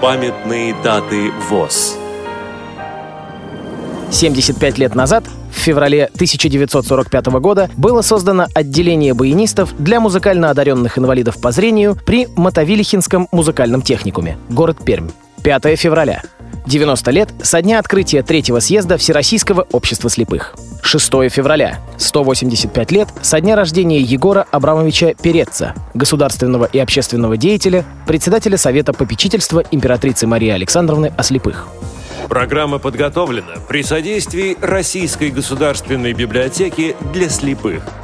Памятные даты ВОЗ. 75 лет назад, в феврале 1945 года, было создано отделение баянистов для музыкально одаренных инвалидов по зрению при Мотовилихинском музыкальном техникуме, город Пермь. 5 февраля. 90 лет со дня открытия третьего съезда Всероссийского общества слепых. 6 февраля. 185 лет со дня рождения Егора Абрамовича Переца, государственного и общественного деятеля, председателя Совета попечительства императрицы Марии Александровны о слепых. Программа подготовлена при содействии Российской государственной библиотеки для слепых –